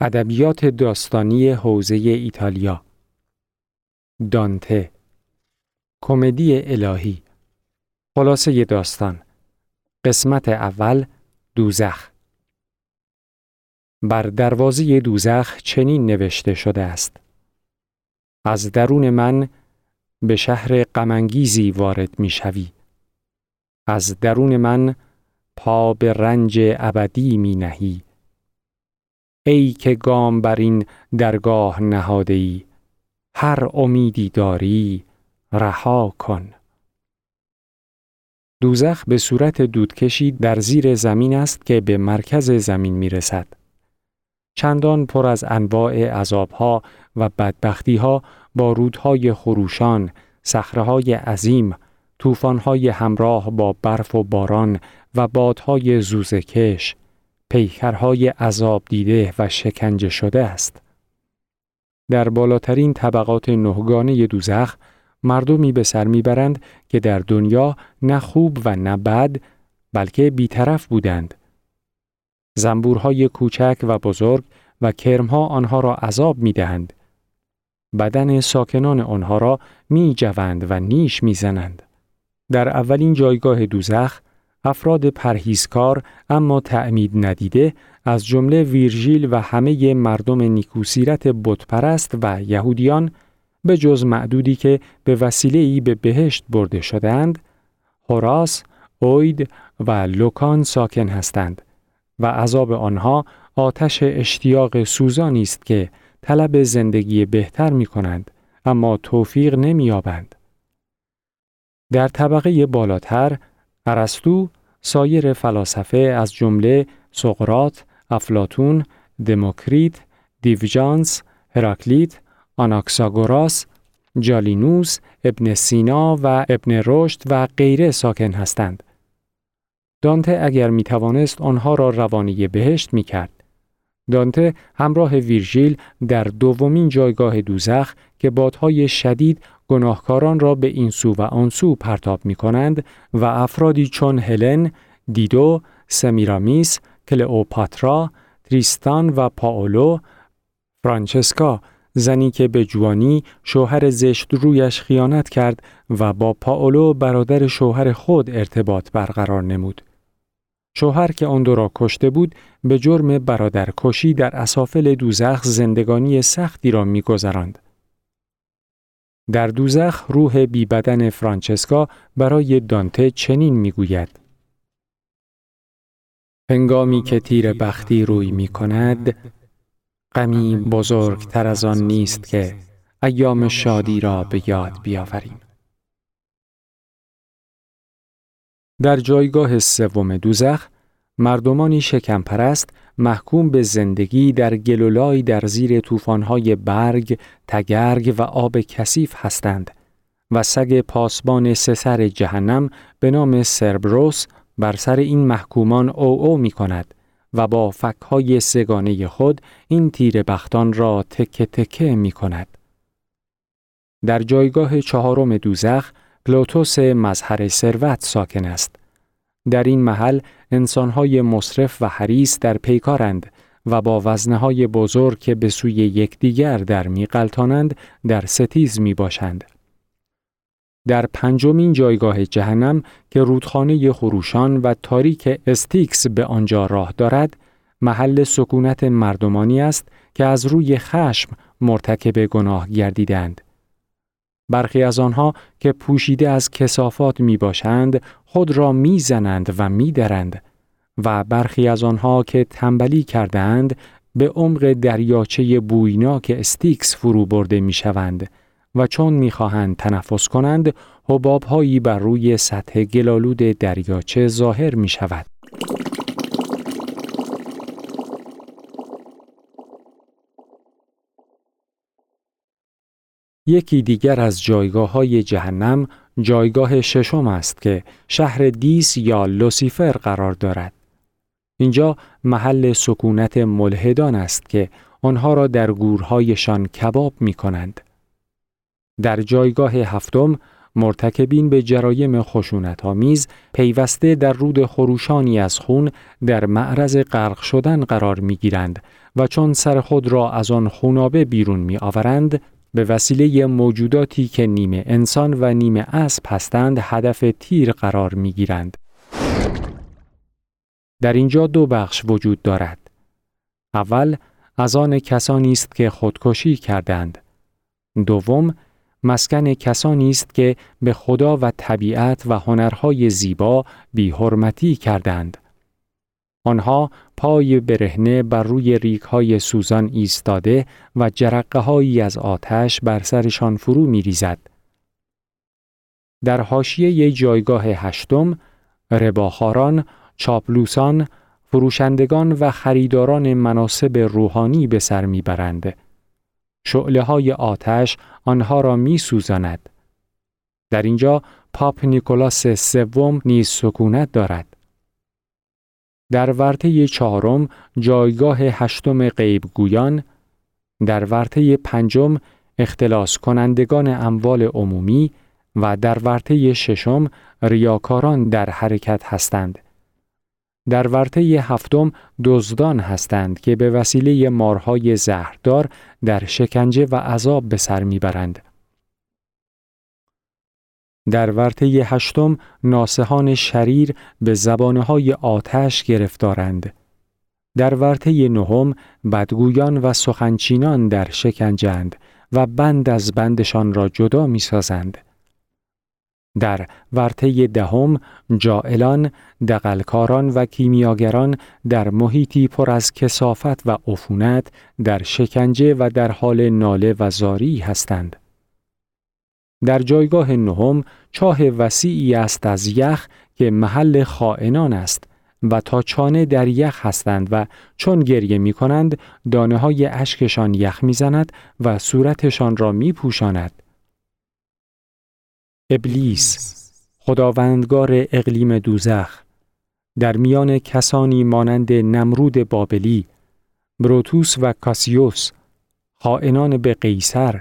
ادبیات داستانی حوزه ایتالیا. دانته. کمدی الهی. خلاصه داستان. قسمت اول دوزخ. بر دروازه دوزخ چنین نوشته شده است. از درون من به شهر غمانگیزی وارد می شوی. از درون من پا به رنج ابدی می نهی. ای که گام بر این درگاه نهاده ای هر امیدی داری رها کن دوزخ به صورت دودکشی در زیر زمین است که به مرکز زمین می رسد. چندان پر از انواع عذابها و بدبختیها با رودهای خروشان، صخره‌های عظیم، طوفان‌های همراه با برف و باران و بادهای زوزکش، پیکرهای عذاب دیده و شکنجه شده است. در بالاترین طبقات نهگانه دوزخ مردمی به سر می‌برند که در دنیا نه خوب و نه بد بلکه بیطرف بودند. زنبورهای کوچک و بزرگ و کرمها آنها را عذاب می‌دهند. بدن ساکنان آنها را می جوند و نیش می‌زنند. در اولین جایگاه دوزخ افراد پرهیزکار اما تعمید ندیده از جمله ویرژیل و همه مردم نیکوسیرت بتپرست و یهودیان به جز معدودی که به وسیله ای به بهشت برده شدند، هوراس، اوید و لوکان ساکن هستند و عذاب آنها آتش اشتیاق سوزانی است که طلب زندگی بهتر می کنند اما توفیق نمی آبند. در طبقه بالاتر ارسطو سایر فلاسفه از جمله سقرات، افلاتون، دموکریت، دیوجانس، هراکلیت، آناکساگوراس، جالینوس، ابن سینا و ابن رشد و غیره ساکن هستند. دانته اگر می توانست آنها را روانی بهشت می کرد. دانته همراه ویرژیل در دومین جایگاه دوزخ که بادهای شدید گناهکاران را به این سو و آن سو پرتاب می کنند و افرادی چون هلن، دیدو، سمیرامیس، کلئوپاترا، تریستان و پاولو، فرانچسکا زنی که به جوانی شوهر زشت رویش خیانت کرد و با پاولو برادر شوهر خود ارتباط برقرار نمود. شوهر که آن دو را کشته بود به جرم برادر کشی در اسافل دوزخ زندگانی سختی را میگذراند. در دوزخ روح بی بدن فرانچسکا برای دانته چنین می‌گوید. هنگامی که تیر بختی روی می کند غمی بزرگتر از آن نیست که ایام شادی را به یاد بیاوریم. در جایگاه سوم دوزخ مردمانی شکمپرست محکوم به زندگی در گلولای در زیر طوفان‌های برگ، تگرگ و آب کثیف هستند و سگ پاسبان سسر جهنم به نام سربروس بر سر این محکومان او او می کند و با فکهای سگانه خود این تیره بختان را تکه تکه می کند. در جایگاه چهارم دوزخ پلوتوس مظهر ثروت ساکن است. در این محل انسانهای مسرف و حریص در پیکارند و با وزنهای بزرگ که به سوی یکدیگر در می‌غلتانند در ستیز می باشند. در پنجمین جایگاه جهنم که رودخانه خروشان و تاریک استیکس به آنجا راه دارد، محل سکونت مردمانی است که از روی خشم مرتکب گناه گردیدند. برخی از آنها که پوشیده از کثافات می باشند خود را می زنند و می درند و برخی از آنها که تنبلی کردند به عمق دریاچه بویناک استیکس فرو برده می شوند و چون می‌خواهند تنفس کنند حبابهایی بر روی سطح گل‌آلود دریاچه ظاهر می شود. یکی دیگر از جایگاه های جهنم جایگاه ششم است که شهر دیس یا لوسیفر قرار دارد. اینجا محل سکونت ملحدان است که آنها را در گورهایشان کباب می کنند. در جایگاه هفتم مرتکبین به جرایم خشونت آمیز پیوسته در رود خروشانی از خون در معرض غرق شدن قرار می گیرند و چون سر خود را از آن خونابه بیرون می آورند به وسیله موجوداتی که نیمه انسان و نیمه اسب هستند هدف تیر قرار می گیرند. در اینجا دو بخش وجود دارد. اول از آن کسانی است که خودکشی کردند. دوم مسکن کسانی است که به خدا و طبیعت و هنرهای زیبا بیحرمتی کردند. آنها پای برهنه بر روی ریک های سوزان ایستاده و جرقه هایی از آتش بر سرشان فرو می ریزد. در حاشیه جایگاه هشتم، رباخاران، چاپلوسان، فروشندگان و خریداران مناسب روحانی به سر می‌برند. شعله های آتش آنها را می سوزاند. در اینجا پاپ نیکولاس سوم نیز سکونت دارد. در ورطه چهارم جایگاه هشتم غیبگویان، در ورطه پنجم اختلاس کنندگان اموال عمومی و در ورطه ششم ریاکاران در حرکت هستند. در ورطه هفتم دزدان هستند که به وسیله مارهای زهردار در شکنجه و عذاب به سر می‌برند. در ورطه هشتم ناسهان شریر به زبانهای آتش گرفتارند. در ورطه نهم بدگویان و سخنچینان در شکنجند و بند از بندشان را جدا می سازند. در ورطه دهم جائلان، دقلکاران و کیمیاگران در محیطی پر از کسافت و عفونت در شکنجه و در حال ناله و زاری هستند. در جایگاه نهم چاه وسیعی است از یخ که محل خائنان است و تا چانه در یخ هستند و چون گریه می کنند دانه های اشکشان یخ می زند و صورتشان را می پوشاند. ابلیس خداوندگار اقلیم دوزخ در میان کسانی مانند نمرود بابلی بروتوس و کاسیوس خائنان به قیصر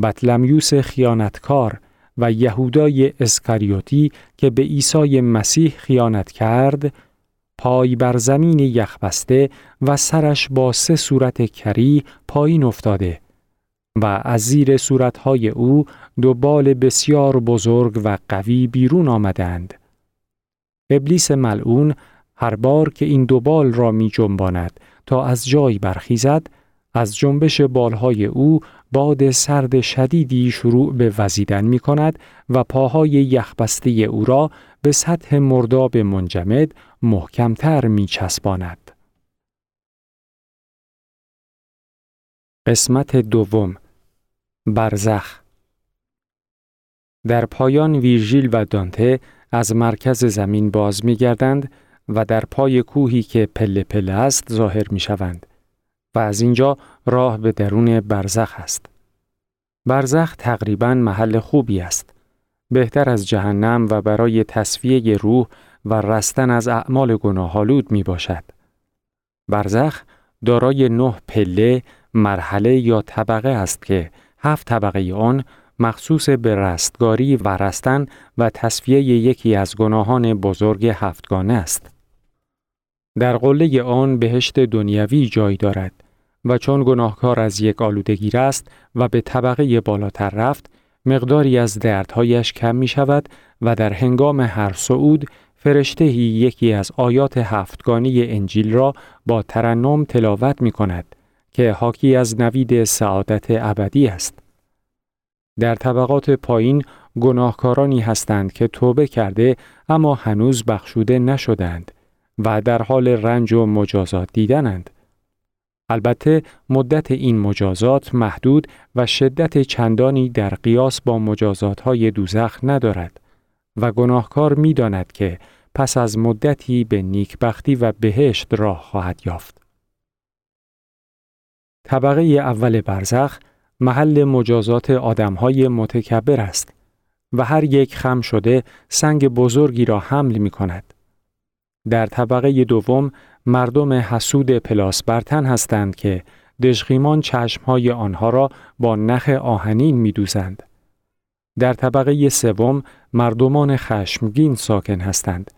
بطلمیوس خیانتکار و یهودای اسکاریوتی که به عیسی مسیح خیانت کرد پای بر زمین یخبسته و سرش با سه صورت کری پایین افتاده و از زیر صورتهای او دو بال بسیار بزرگ و قوی بیرون آمدند. ابلیس ملعون هر بار که این دو بال را می جنباند تا از جای برخیزد از جنبش بالهای او باد سرد شدیدی شروع به وزیدن می کند و پاهای یخبسته او را به سطح مرداب منجمد محکمتر می چسباند. قسمت دوم. برزخ. در پایان ویرژیل و دانته از مرکز زمین باز می گردند و در پای کوهی که پله پله است ظاهر می شوند و از اینجا راه به درون برزخ است. برزخ تقریبا محل خوبی است. بهتر از جهنم و برای تصفیه روح و رستن از اعمال گناهالود می باشد. برزخ دارای نه پله، مرحله یا طبقه است که هفت طبقه آن مخصوص به رستگاری و رستن و تصفیه یکی از گناهان بزرگ هفتگانه است. در قله آن بهشت دنیوی جای دارد و چون گناهکار از یک آلودگی است و به طبقه بالاتر رفت، مقداری از دردهایش کم می شود و در هنگام هر صعود فرشتهی یکی از آیات هفتگانی انجیل را با ترنم تلاوت می کند که حاکی از نوید سعادت ابدی است. در طبقات پایین گناهکارانی هستند که توبه کرده اما هنوز بخشوده نشدند و در حال رنج و مجازات دیدنند. البته مدت این مجازات محدود و شدت چندانی در قیاس با مجازات های دوزخ ندارد و گناهکار می داند که پس از مدتی به نیکبختی و بهشت راه خواهد یافت. طبقه اول برزخ محل مجازات آدمهای متکبر است و هر یک خم شده سنگ بزرگی را حمل می کند. در طبقه دوم مردم حسود پلاس برتن هستند که دژخیمان چشمهای آنها را با نخ آهنین می دوزند. در طبقه سوم مردمان خشمگین ساکن هستند.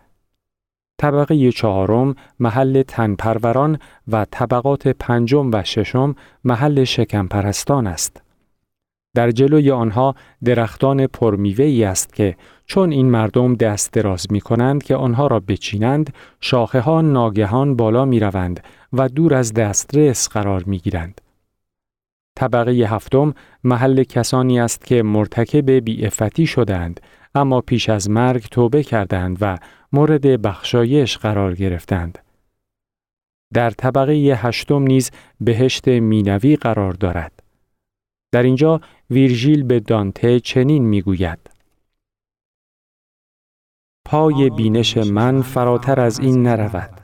طبقه چهارم محل تنپروران و طبقات پنجم و ششم محل شکمپرستان است. در جلوی آنها درختان پرمیوه است که چون این مردم دست دراز می کنند که آنها را بچینند شاخه ها ناگهان بالا می روند و دور از دسترس قرار می گیرند. طبقه هفتم محل کسانی است که مرتکب بیعفتی شدند اما پیش از مرگ توبه کردند و مورد بخشایش قرار گرفتند. در طبقه هشتم نیز بهشت مینوی قرار دارد. در اینجا ویرژیل به دانته چنین می‌گوید پای بینش من فراتر از این نرود.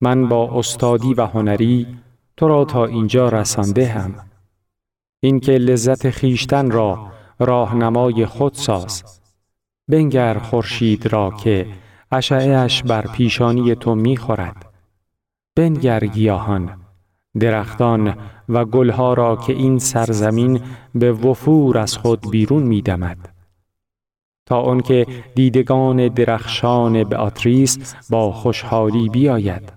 من با استادی و هنری تو را تا اینجا رسانده هم اینکه لذت خیشتن را راهنمای خود ساز. بنگر خورشید را که اشعهش بر پیشانی تو می‌خورد. بنگر گیاهان درختان و گلها را که این سرزمین به وفور از خود بیرون میدمد. تا آنکه دیدگان درخشان به با خوشحالی بیاید.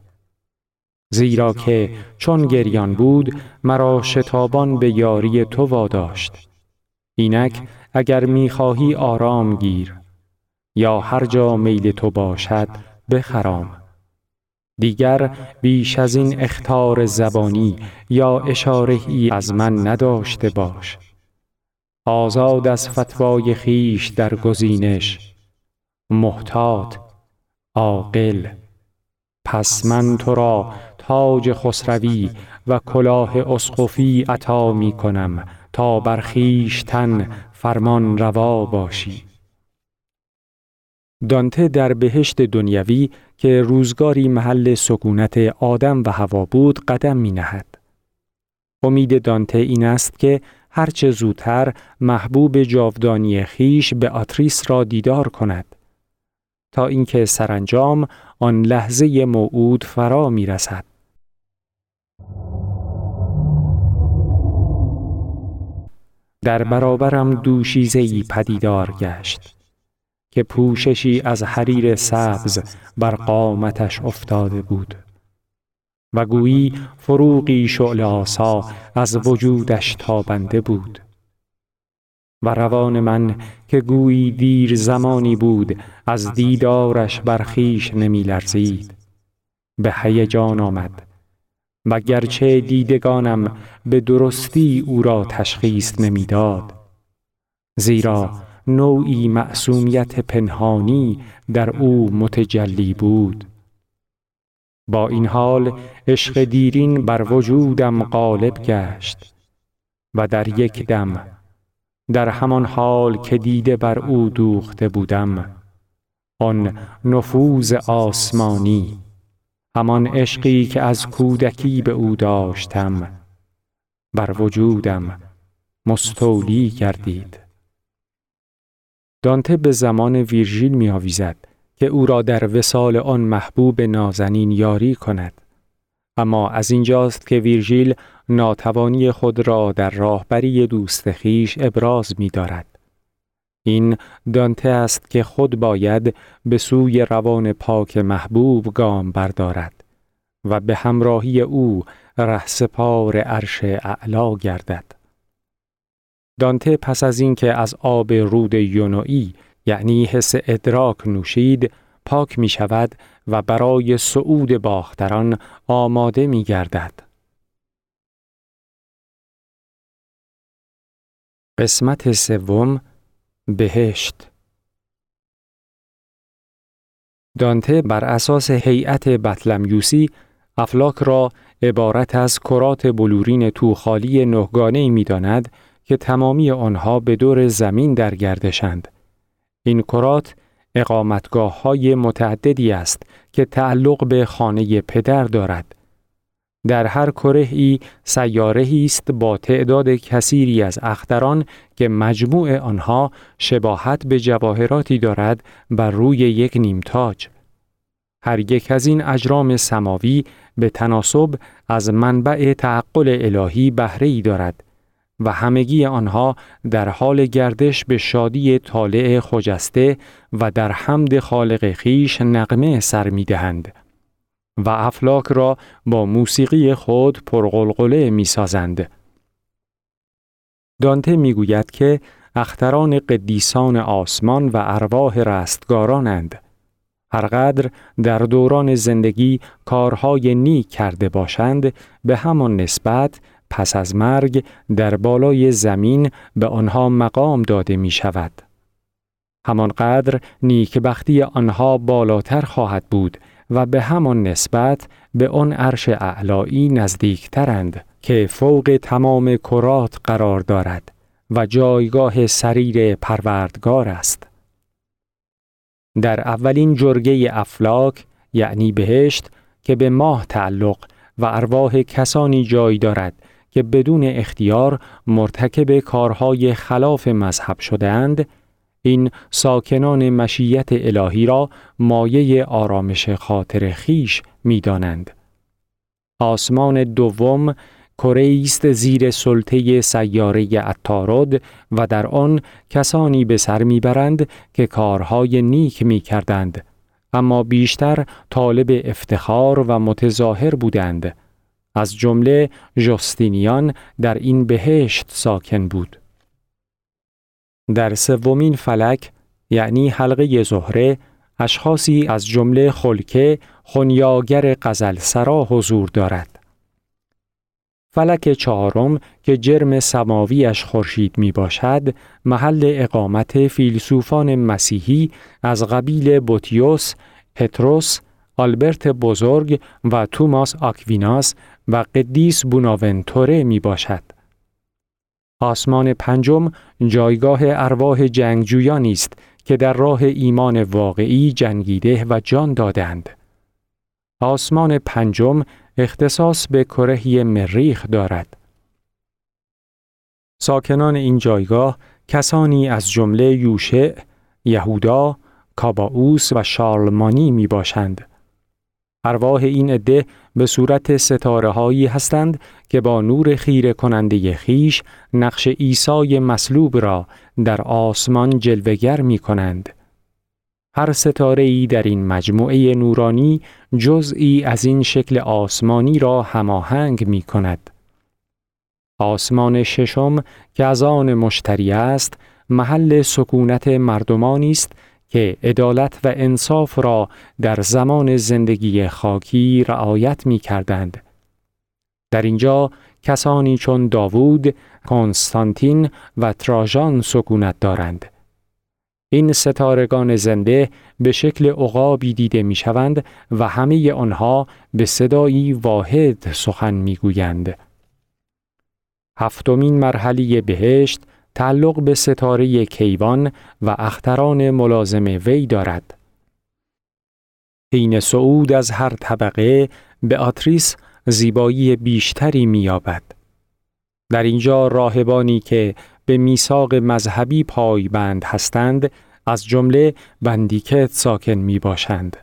زیرا که چون گریان بود مرا شتابان به یاری تو واداشت. اینک اگر می‌خواهی آرام گیر یا هر جا میل تو باشد بخرام. دیگر بیش از این اختار زبانی یا اشاره ای از من نداشته باش. آزاد از فتوای خیش در گزینش محتاط عاقل پس من تو را تاج خسروی و کلاه اسقفی عطا می کنم تا بر تن فرمان روا باشی دانته در بهشت دنیوی که روزگاری محل سکونت آدم و هوا بود قدم می نهد. امید دانته این است که هرچه زودتر محبوب جاودانی خیش به آتریس را دیدار کند تا اینکه سرانجام آن لحظه موعود فرا می رسد. در برابرم دوشیزه ای پدیدار گشت که پوششی از حریر سبز بر قامتش افتاده بود و گویی فروغی شعل آسا از وجودش تابنده بود. و روان من که گویی دیر زمانی بود از دیدارش برخیش نمی لرزید. به هیجان آمد و گرچه دیدگانم به درستی او را تشخیص نمی‌داد زیرا نوعی معصومیت پنهانی در او متجلی بود. با این حال عشق دیرین بر وجودم غالب گشت و در یک دم در همان حال که دیده بر او دوخته بودم آن نفوذ آسمانی همان عشقی که از کودکی به او داشتم بر وجودم مستولی گردید. دانته به زمان ویرژیل می آویزد که او را در وسال آن محبوب نازنین یاری کند. اما از اینجاست که ویرژیل ناتوانی خود را در راهبری دوست خیش ابراز می دارد. این دانته است که خود باید به سوی روان پاک محبوب گام بردارد و به همراهی او رهسپار عرش اعلا گردد. دانته پس از اینکه از آب رود یونوئی یعنی حس ادراک نوشید پاک می شود و برای صعود باختران آماده می گردد. قسمت سوم بهشت دانته بر اساس هیئت بطلمیوسی افلاک را عبارت از کرات بلورین توخالی نهگانه می داند که تمامی آنها به دور زمین در گردشند. این کرات اقامتگاه های متعددی است که تعلق به خانه پدر دارد. در هر کره ای سیاره است با تعداد کثیری از اختران که مجموع آنها شباهت به جواهراتی دارد بر روی یک نیمتاج. هر یک از این اجرام سماوی به تناسب از منبع تعقل الهی بهره ای دارد و همگی آنها در حال گردش به شادی طالع خجسته و در حمد خالق خیش نقمه سر می دهند و افلاک را با موسیقی خود پرغلغله می سازند. دانته می گوید که اختران قدیسان آسمان و ارواح رستگارانند. هرقدر در دوران زندگی کارهای نیک کرده باشند به همان نسبت پس از مرگ در بالای زمین به آنها مقام داده می شود. همانقدر نیکبختی آنها بالاتر خواهد بود و به همان نسبت به آن عرش اعلایی نزدیکترند که فوق تمام کرات قرار دارد و جایگاه سریر پروردگار است. در اولین جرگه افلاک یعنی بهشت که به ماه تعلق و ارواح کسانی جای دارد که بدون اختیار مرتکب کارهای خلاف مذهب شدهاند این ساکنان مشیت الهی را مایه آرامش خاطر خیش می دانند. آسمان دوم کره است زیر سلطه سیاره اتارد و در آن کسانی به سر می‌برند که کارهای نیک می کردند اما بیشتر طالب افتخار و متظاهر بودند از جمله جستینیان در این بهشت ساکن بود. در سومین فلک یعنی حلقه زهره اشخاصی از جمله خلکه قزل سرا حضور دارد. فلک چهارم که جرم سماویش خورشید می باشد محل اقامت فیلسوفان مسیحی از قبیل بوتیوس، پتروس، آلبرت بزرگ و توماس آکویناس و قدیس بوناونتوره می باشد. آسمان پنجم جایگاه ارواح جنگجویانی است که در راه ایمان واقعی جنگیده و جان دادند. آسمان پنجم اختصاص به کرهی مریخ دارد. ساکنان این جایگاه کسانی از جمله یوشع، یهودا، کاباوس و شارلمانی می باشند. ارواح این عده به صورت ستاره هایی هستند که با نور خیره کننده خیش نقش عیسی مصلوب را در آسمان جلوگر می کنند. هر ستاره ای در این مجموعه نورانی جزئی از این شکل آسمانی را هماهنگ می کند. آسمان ششم که از آن مشتری است محل سکونت مردمانی است که عدالت و انصاف را در زمان زندگی خاکی رعایت می کردند. در اینجا کسانی چون داوود، کنستانتین و تراژان سکونت دارند. این ستارگان زنده به شکل عقابی دیده می شوند و همه آنها به صدایی واحد سخن می گویند. هفتمین مرحله بهشت تعلق به ستاره کیوان و اختران ملازم وی دارد. حین صعود از هر طبقه به آتریس زیبایی بیشتری می‌یابد. در اینجا راهبانی که به میثاق مذهبی پایبند هستند از جمله بندیکت ساکن می باشند.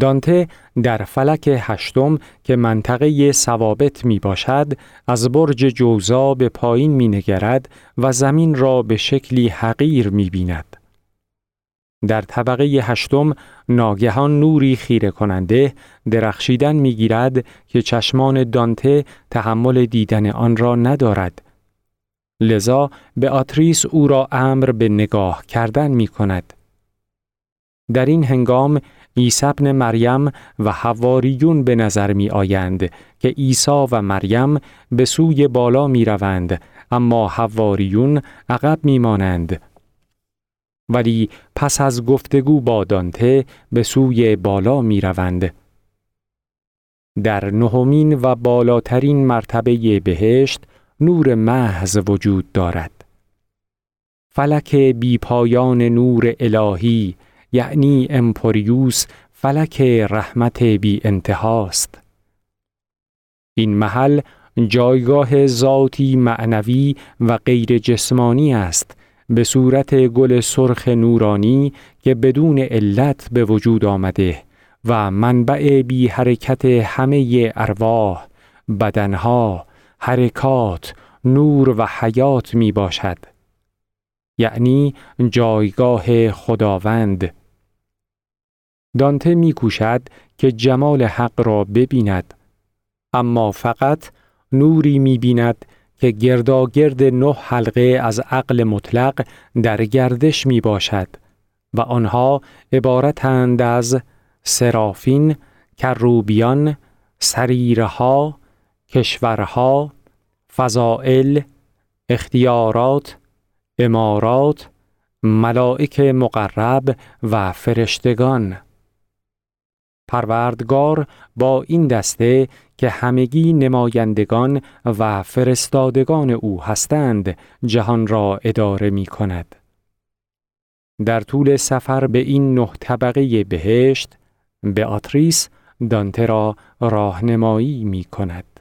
دانته در فلک هشتم که منطقه ثوابت می باشد از برج جوزا به پایین می نگرد و زمین را به شکلی حقیر می بیند. در طبقه هشتم ناگهان نوری خیره کننده درخشیدن می گیرد که چشمان دانته تحمل دیدن آن را ندارد. لذا به آتریس او را امر به نگاه کردن می کند. در این هنگام عیسی مریم و حواریون به نظر می آیند که عیسی و مریم به سوی بالا می روند اما حواریون عقب می مانند. ولی پس از گفتگو با دانته به سوی بالا می روند. در نهمین و بالاترین مرتبه بهشت نور محض وجود دارد. فلک بی پایان نور الهی یعنی امپوریوس فلک رحمت بی انتهاست. این محل جایگاه ذاتی معنوی و غیر جسمانی است به صورت گل سرخ نورانی که بدون علت به وجود آمده و منبع بی حرکت همه ارواح، بدنها، حرکات، نور و حیات می باشد یعنی جایگاه خداوند دانته می کوشد که جمال حق را ببیند. اما فقط نوری می بیند که گرداگرد نه حلقه از عقل مطلق در گردش می باشد و آنها عبارتند از سرافین، کروبیان، سریرها، کشورها، فضائل، اختیارات، امارات، ملائک مقرب و فرشتگان. پروردگار با این دسته که همگی نمایندگان و فرستادگان او هستند جهان را اداره می کند. در طول سفر به این نه طبقه بهشت، آتریس دانته را راهنمایی می کند.